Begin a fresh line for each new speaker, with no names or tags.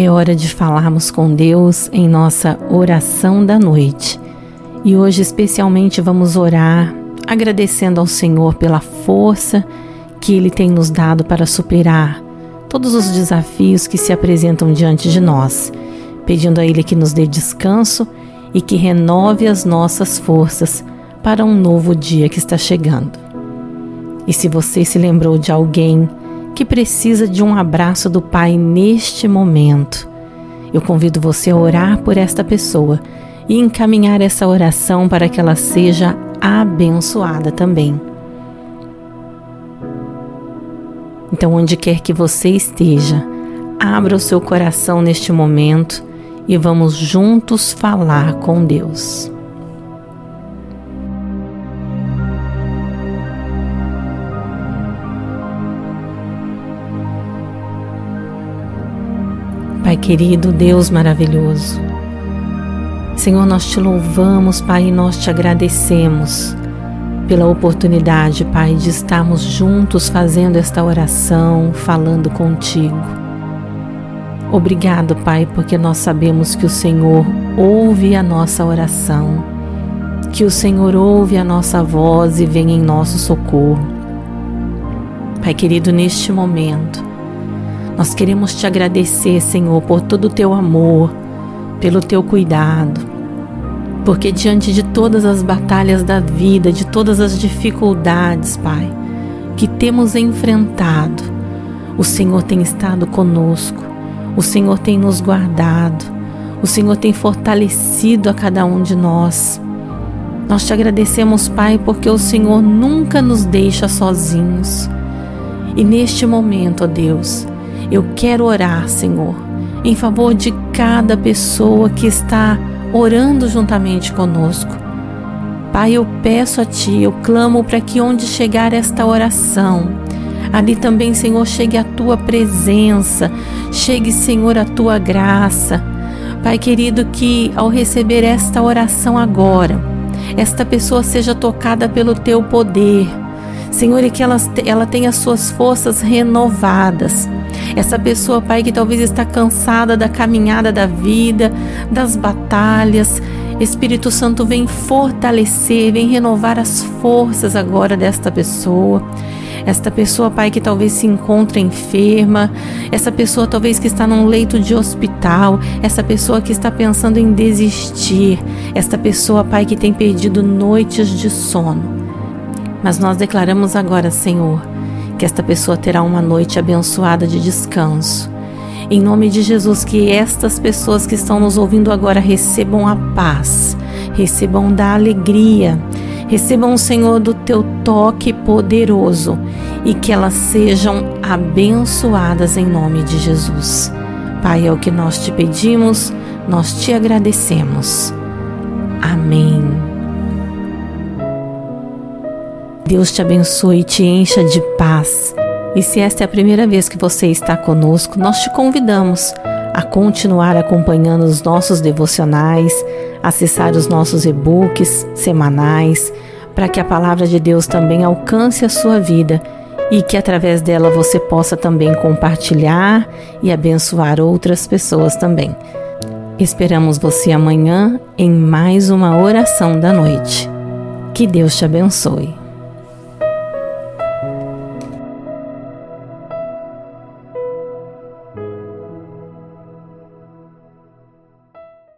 É hora de falarmos com Deus em nossa oração da noite. E hoje, especialmente, vamos orar agradecendo ao Senhor pela força que Ele tem nos dado para superar todos os desafios que se apresentam diante de nós, pedindo a Ele que nos dê descanso e que renove as nossas forças para um novo dia que está chegando. E se você se lembrou de alguém que precisa de um abraço do Pai neste momento, eu convido você a orar por esta pessoa e encaminhar essa oração para que ela seja abençoada também. Então, onde quer que você esteja, abra o seu coração neste momento e vamos juntos falar com Deus. Pai querido, Deus maravilhoso, Senhor, nós te louvamos, Pai, e nós te agradecemos pela oportunidade, Pai, de estarmos juntos fazendo esta oração, falando contigo. Obrigado, Pai, porque nós sabemos que o Senhor ouve a nossa oração, que o Senhor ouve a nossa voz e vem em nosso socorro. Pai querido, neste momento, nós queremos te agradecer, Senhor, por todo o teu amor, pelo teu cuidado, porque diante de todas as batalhas da vida, de todas as dificuldades, Pai, que temos enfrentado, o Senhor tem estado conosco, o Senhor tem nos guardado, o Senhor tem fortalecido a cada um de nós. Nós te agradecemos, Pai, porque o Senhor nunca nos deixa sozinhos. E neste momento, ó Deus, eu quero orar, Senhor, em favor de cada pessoa que está orando juntamente conosco. Pai, eu peço a Ti, eu clamo para que onde chegar esta oração, ali também, Senhor, chegue a Tua presença, chegue, Senhor, a Tua graça. Pai querido, que ao receber esta oração agora, esta pessoa seja tocada pelo Teu poder. Senhor, e que ela, ela tenha suas forças renovadas essa pessoa, Pai, que talvez está cansada da caminhada da vida, das batalhas. Espírito Santo vem fortalecer, vem renovar as forças agora desta pessoa. Esta pessoa, Pai, que talvez se encontre enferma, essa pessoa talvez que está num leito de hospital, essa pessoa que está pensando em desistir, esta pessoa, Pai, que tem perdido noites de sono. Mas nós declaramos agora, Senhor, que esta pessoa terá uma noite abençoada de descanso. Em nome de Jesus, que estas pessoas que estão nos ouvindo agora recebam a paz, recebam da alegria, recebam, Senhor, do teu toque poderoso e que elas sejam abençoadas em nome de Jesus. Pai, é o que nós te pedimos, nós te agradecemos. Amém. Deus te abençoe e te encha de paz. E se esta é a primeira vez que você está conosco, nós te convidamos a continuar acompanhando os nossos devocionais, acessar os nossos e-books semanais, para que a palavra de Deus também alcance a sua vida e que através dela você possa também compartilhar e abençoar outras pessoas também. Esperamos você amanhã em mais uma oração da noite. Que Deus te abençoe.